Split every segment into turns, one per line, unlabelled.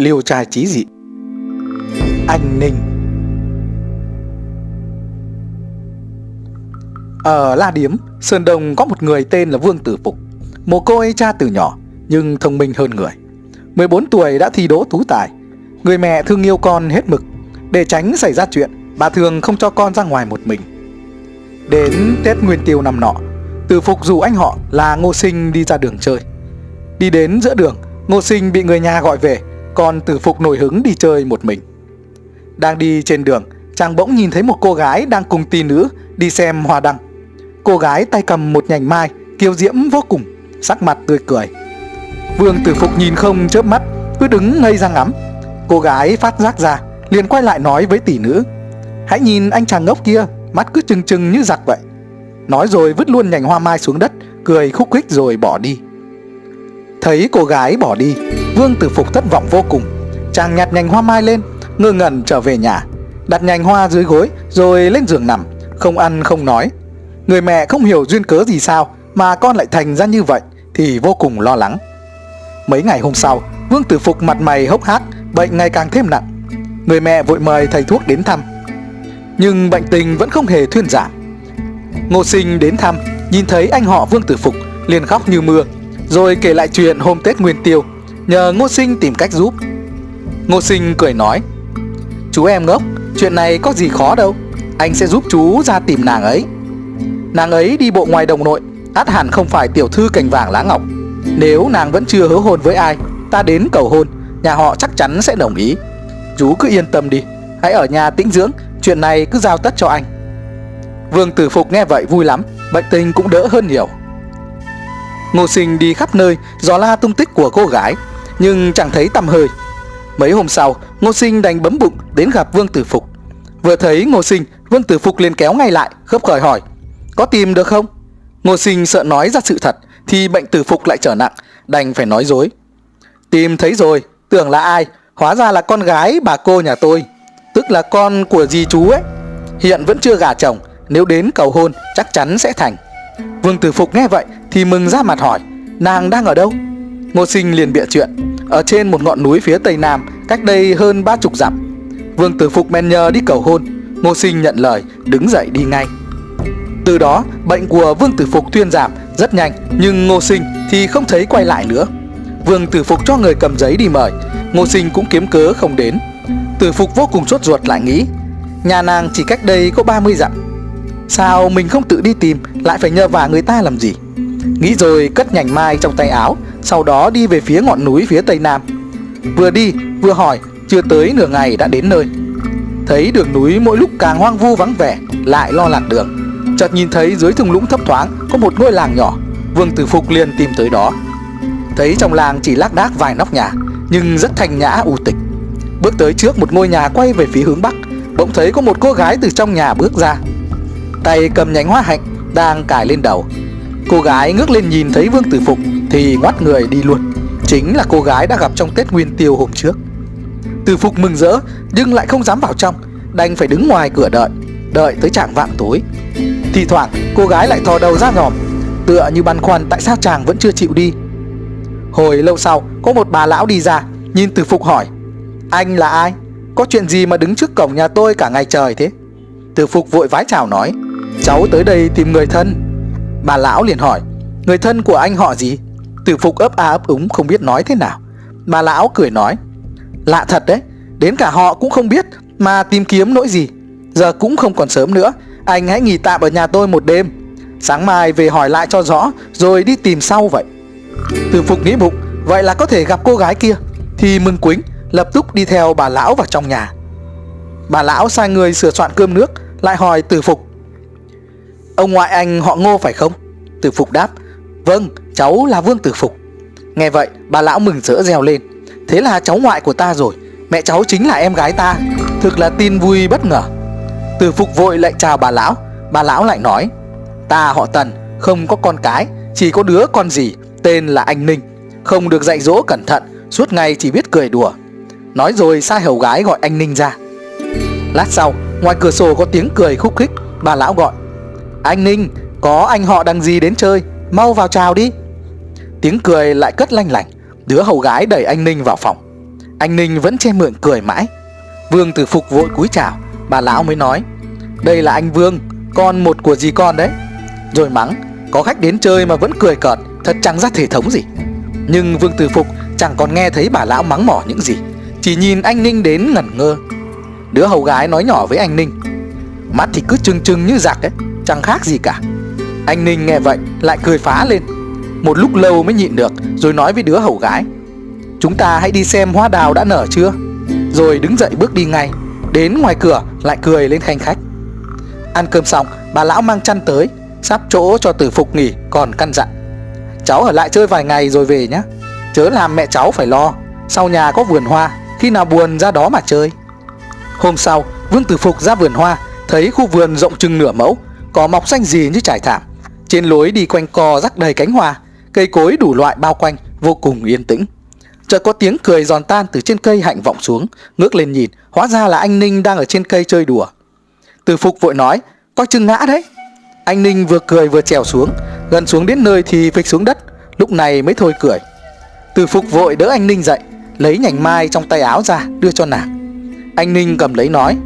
liều trai trí dị. Anh Ninh. Ở La Điếm, Sơn Đông có một người tên là Vương Tử Phục Mồ côi cha từ nhỏ nhưng thông minh hơn người. 14 tuổi đã thi đỗ tú tài. Người mẹ thương yêu con hết mực. Để tránh xảy ra chuyện Bà thường không cho con ra ngoài một mình. Đến Tết Nguyên Tiêu năm nọ Tử Phục dù anh họ là Ngô Sinh đi ra đường chơi. Đi đến giữa đường Ngô Sinh bị người nhà gọi về. Còn Tử Phục nổi hứng đi chơi một mình. Đang đi trên đường, Chàng bỗng nhìn thấy một cô gái đang cùng tỷ nữ đi xem hoa đăng. Cô gái tay cầm một nhành mai, Kiêu diễm vô cùng, Sắc mặt tươi cười. Vương Tử Phục nhìn không chớp mắt, Cứ đứng ngây ra ngắm. Cô gái phát giác ra, liền quay lại nói với tỷ nữ, Hãy nhìn anh chàng ngốc kia, Mắt cứ trừng trừng như giặc vậy. Nói rồi vứt luôn nhành hoa mai xuống đất, Cười khúc khích rồi bỏ đi. Thấy cô gái bỏ đi Vương Tử Phục thất vọng vô cùng. Chàng nhặt nhành hoa mai lên, Ngơ ngẩn trở về nhà. Đặt nhành hoa dưới gối, Rồi lên giường nằm, Không ăn, không nói. Người mẹ không hiểu duyên cớ gì sao Mà con lại thành ra như vậy, Thì vô cùng lo lắng. Mấy ngày hôm sau, Vương Tử Phục mặt mày hốc hác, Bệnh ngày càng thêm nặng. Người mẹ vội mời thầy thuốc đến thăm. Nhưng bệnh tình vẫn không hề thuyên giảm. Ngô sinh đến thăm, Nhìn thấy anh họ Vương Tử Phục liền khóc như mưa, Rồi kể lại chuyện hôm Tết Nguyên Tiêu. Nhờ Ngô sinh tìm cách giúp. Ngô sinh cười nói, Chú em ngốc, Chuyện này có gì khó đâu. Anh sẽ giúp chú ra tìm nàng ấy. Nàng ấy đi bộ ngoài đồng nội, át hẳn không phải tiểu thư cành vàng lá ngọc. Nếu nàng vẫn chưa hứa hôn với ai, Ta đến cầu hôn, Nhà họ chắc chắn sẽ đồng ý. Chú cứ yên tâm đi, Hãy ở nhà tĩnh dưỡng, Chuyện này cứ giao tất cho anh. Vương Tử Phục nghe vậy vui lắm, Bệnh tình cũng đỡ hơn nhiều. Ngô sinh đi khắp nơi Dò la tung tích của cô gái. Nhưng chẳng thấy tầm hơi. Mấy hôm sau, Ngô sinh đành bấm bụng đến gặp Vương Tử Phục. Vừa thấy Ngô sinh, Vương Tử Phục liền kéo ngay lại khớp khởi hỏi, Có tìm được không? Ngô sinh sợ nói ra sự thật, Thì bệnh Tử Phục lại trở nặng, Đành phải nói dối, Tìm thấy rồi, Tưởng là ai? Hóa ra là con gái bà cô nhà tôi, Tức là con của dì chú ấy. Hiện vẫn chưa gả chồng, Nếu đến cầu hôn, chắc chắn sẽ thành. Vương Tử Phục nghe vậy Thì mừng ra mặt hỏi, Nàng đang ở đâu? Ngô sinh liền bịa chuyện ở trên một ngọn núi phía tây nam, Cách đây hơn ba chục dặm. Vương Tử Phục men nhờ đi cầu hôn Ngô sinh nhận lời, đứng dậy đi ngay. Từ đó, bệnh của Vương Tử Phục thuyên giảm rất nhanh, Nhưng Ngô sinh thì không thấy quay lại nữa. Vương Tử Phục cho người cầm giấy đi mời Ngô sinh cũng kiếm cớ không đến. Tử Phục vô cùng sốt ruột lại nghĩ, Nhà nàng chỉ cách đây có 30 dặm. Sao mình không tự đi tìm, Lại phải nhờ vả người ta làm gì? Nghĩ rồi cất nhành mai trong tay áo, Sau đó đi về phía ngọn núi phía tây nam. Vừa đi, vừa hỏi, Chưa tới nửa ngày đã đến nơi. Thấy đường núi mỗi lúc càng hoang vu vắng vẻ, Lại lo lạc đường. Chợt nhìn thấy dưới thung lũng thấp thoáng, Có một ngôi làng nhỏ. Vương Tử Phục liền tìm tới đó. Thấy trong làng chỉ lác đác vài nóc nhà, Nhưng rất thanh nhã, u tịch. Bước tới trước một ngôi nhà quay về phía hướng bắc, Bỗng thấy có một cô gái từ trong nhà bước ra. Tay cầm nhánh hoa hạnh, Đang cài lên đầu. Cô gái ngước lên nhìn thấy Vương Tử Phục Thì ngoắt người đi luôn. Chính là cô gái đã gặp trong Tết Nguyên Tiêu hôm trước. Tử Phục mừng rỡ, Nhưng lại không dám vào trong, Đành phải đứng ngoài cửa đợi Đợi tới trạng vạn tối. Thì thoảng, cô gái lại thò đầu ra nhòm Tựa như băn khoăn tại sao chàng vẫn chưa chịu đi. Hồi lâu sau, Có một bà lão đi ra, Nhìn Tử Phục hỏi, Anh là ai? Có chuyện gì mà đứng trước cổng nhà tôi cả ngày trời thế? Tử Phục vội vái chào nói, Cháu tới đây tìm người thân. Bà lão liền hỏi, Người thân của anh họ gì? Tử Phục ấp a ấp úng không biết nói thế nào. Bà lão cười nói, Lạ thật đấy, Đến cả họ cũng không biết, Mà tìm kiếm nỗi gì? Giờ cũng không còn sớm nữa, Anh hãy nghỉ tạm ở nhà tôi một đêm. Sáng mai về hỏi lại cho rõ, Rồi đi tìm sau vậy. Tử Phục nghĩ bụng, Vậy là có thể gặp cô gái kia. Thì mừng quính, lập tức đi theo bà lão vào trong nhà. Bà lão sai người sửa soạn cơm nước, Lại hỏi Tử Phục Ông ngoại anh họ ngô phải không? Tử Phục đáp Vâng cháu là Vương Tử Phục. Nghe vậy, bà lão mừng rỡ reo lên. Thế là cháu ngoại của ta rồi, Mẹ cháu chính là em gái ta. Thực là tin vui bất ngờ. Tử Phục vội lại chào bà lão. Bà lão lại nói, Ta, họ Tần, không có con cái, Chỉ có đứa con gì, tên là anh Ninh. Không được dạy dỗ cẩn thận, Suốt ngày chỉ biết cười đùa. Nói rồi sai hầu gái gọi anh Ninh ra. Lát sau, ngoài cửa sổ có tiếng cười khúc khích, Bà lão gọi anh Ninh, có anh họ đằng gì đến chơi? Mau vào chào đi. Tiếng cười lại cất lanh lảnh. Đứa hầu gái đẩy anh Ninh vào phòng. Anh Ninh vẫn che mượn cười mãi. Vương Tử Phục vội cúi chào. Bà lão mới nói, Đây là anh Vương, Con một của dì con đấy. Rồi mắng, Có khách đến chơi mà vẫn cười cợt, Thật chẳng ra thể thống gì. Nhưng Vương Tử Phục chẳng còn nghe thấy bà lão mắng mỏ những gì, Chỉ nhìn anh Ninh đến ngẩn ngơ. Đứa hầu gái nói nhỏ với anh Ninh, Mắt thì cứ trừng trừng như giặc ấy. Chẳng khác gì cả. Anh Ninh nghe vậy, lại cười phá lên. Một lúc lâu mới nhịn được, Rồi nói với đứa hầu gái, Chúng ta hãy đi xem hoa đào đã nở chưa? Rồi đứng dậy bước đi ngay, Đến ngoài cửa lại cười lên khanh khách. Ăn cơm xong, bà lão mang chăn tới, Sắp chỗ cho tử phục nghỉ, còn căn dặn, Cháu ở lại chơi vài ngày rồi về nhé Chớ làm mẹ cháu phải lo, Sau nhà có vườn hoa, Khi nào buồn ra đó mà chơi. Hôm sau, Vương Tử Phục ra vườn hoa, Thấy khu vườn rộng chừng nửa mẫu có mọc xanh gì như trải thảm. Trên lối đi quanh co rắc đầy cánh hoa, Cây cối đủ loại bao quanh, Vô cùng yên tĩnh. Chợt có tiếng cười giòn tan từ trên cây hạnh vọng xuống, Ngước lên nhìn, Hóa ra là anh Ninh đang ở trên cây chơi đùa. Từ Phục vội nói, Coi chừng ngã đấy. Anh Ninh vừa cười vừa trèo xuống, Gần xuống đến nơi thì phịch xuống đất, Lúc này mới thôi cười. Từ Phục vội đỡ anh Ninh dậy, Lấy nhành mai trong tay áo ra, đưa cho nàng. Anh Ninh cầm lấy nói,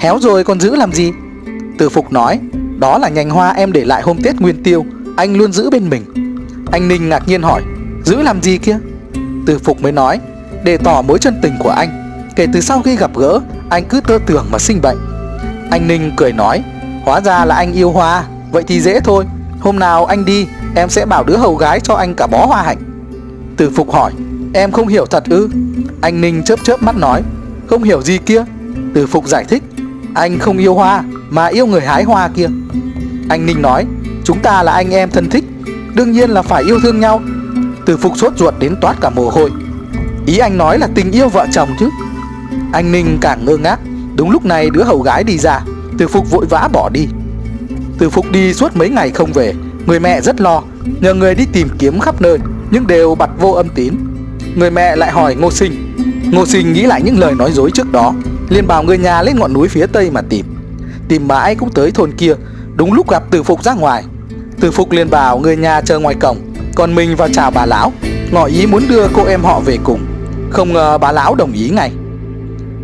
Héo rồi còn giữ làm gì? Từ Phục nói đó là nhành hoa em để lại hôm Tết Nguyên Tiêu. Anh luôn giữ bên mình. Anh Ninh ngạc nhiên hỏi, Giữ làm gì kia? Từ Phục mới nói, Để tỏ mối chân tình của anh. Kể từ sau khi gặp gỡ, Anh cứ tơ tưởng mà sinh bệnh. Anh Ninh cười nói, Hóa ra là anh yêu hoa. Vậy thì dễ thôi. Hôm nào anh đi, Em sẽ bảo đứa hầu gái cho anh cả bó hoa hạnh. Từ Phục hỏi, Em không hiểu thật ư? Anh Ninh chớp chớp mắt nói, Không hiểu gì kia. Từ Phục giải thích, Anh không yêu hoa. Mà yêu người hái hoa kia. Anh Ninh nói, Chúng ta là anh em thân thích, Đương nhiên là phải yêu thương nhau. Từ Phục sốt ruột đến toát cả mồ hôi. Ý anh nói là tình yêu vợ chồng chứ. Anh Ninh càng ngơ ngác, Đúng lúc này đứa hầu gái đi ra. Từ Phục vội vã bỏ đi. Từ Phục đi suốt mấy ngày không về, Người mẹ rất lo, Nhờ người đi tìm kiếm khắp nơi, Nhưng đều bặt vô âm tín. Người mẹ lại hỏi Ngô Sinh. Ngô Sinh nghĩ lại những lời nói dối trước đó, liền bảo người nhà lên ngọn núi phía tây mà tìm. Tìm mãi cũng tới thôn kia, Đúng lúc gặp Từ Phục ra ngoài. Từ Phục liền bảo người nhà chờ ngoài cổng, còn mình vào chào bà lão, Ngỏ ý muốn đưa cô em họ về cùng. Không ngờ bà lão đồng ý ngay.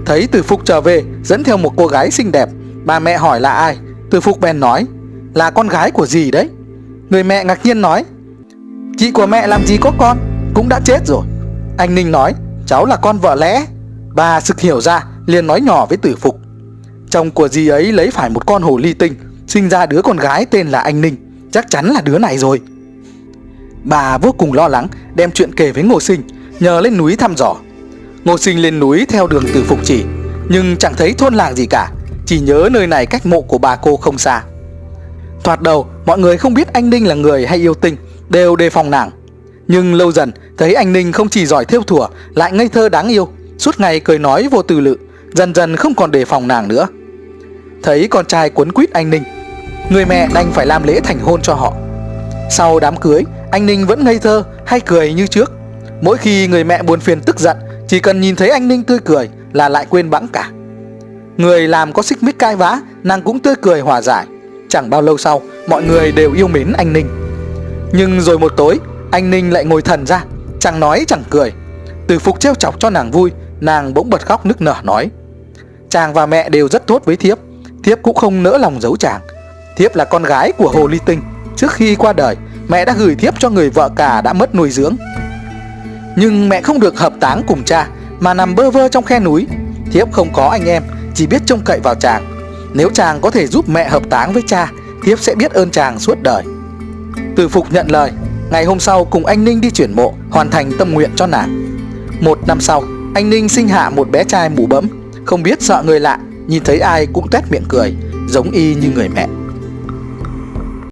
Thấy Từ Phục trở về, Dẫn theo một cô gái xinh đẹp, Bà mẹ hỏi là ai? Từ Phục bèn nói, Là con gái của gì đấy. Người mẹ ngạc nhiên nói, Chị của mẹ làm gì có con, Cũng đã chết rồi. Anh Ninh nói, Cháu là con vợ lẽ. Bà sực hiểu ra, liền nói nhỏ với Tử Phục. Chồng của dì ấy lấy phải một con hồ ly tinh, Sinh ra đứa con gái tên là anh Ninh. Chắc chắn là đứa này rồi. Bà vô cùng lo lắng, đem chuyện kể với Ngô Sinh, Nhờ lên núi thăm dò. Ngô Sinh lên núi theo đường từ Phục chỉ, Nhưng chẳng thấy thôn làng gì cả, Chỉ nhớ nơi này cách mộ của bà cô không xa. Thoạt đầu, mọi người không biết anh Ninh là người hay yêu tinh, Đều đề phòng nàng. Nhưng lâu dần, thấy anh Ninh không chỉ giỏi theo thủa Lại ngây thơ đáng yêu, Suốt ngày cười nói vô từ lự, Dần dần không còn đề phòng nàng nữa. Thấy con trai cuốn quýt anh Ninh, Người mẹ đành phải làm lễ thành hôn cho họ. Sau đám cưới, anh Ninh vẫn ngây thơ hay cười như trước. Mỗi khi người mẹ buồn phiền tức giận, Chỉ cần nhìn thấy anh Ninh tươi cười là lại quên bẵng cả. Người làm có xích mích cai vã, Nàng cũng tươi cười hòa giải. Chẳng bao lâu sau, Mọi người đều yêu mến anh Ninh. Nhưng rồi một tối, Anh Ninh lại ngồi thần ra, Chẳng nói chẳng cười. Từ phục trêu chọc cho nàng vui, Nàng bỗng bật khóc nức nở nói. Chàng và mẹ đều rất tốt với Thiếp. Thiếp cũng không nỡ lòng giấu chàng Thiếp là con gái của Hồ Ly Tinh Trước khi qua đời mẹ đã gửi thiếp cho người vợ cả đã mất nuôi dưỡng. Nhưng mẹ không được hợp táng cùng cha mà nằm bơ vơ trong khe núi. Thiếp không có anh em, chỉ biết trông cậy vào chàng. Nếu chàng có thể giúp mẹ hợp táng với cha, thiếp sẽ biết ơn chàng suốt đời. Từ Phục nhận lời, ngày hôm sau cùng anh Ninh đi chuyển mộ, hoàn thành tâm nguyện cho nàng. Một năm sau, anh Ninh sinh hạ một bé trai mù bẫm, không biết sợ người lạ, nhìn thấy ai cũng tét miệng cười, giống y như người mẹ.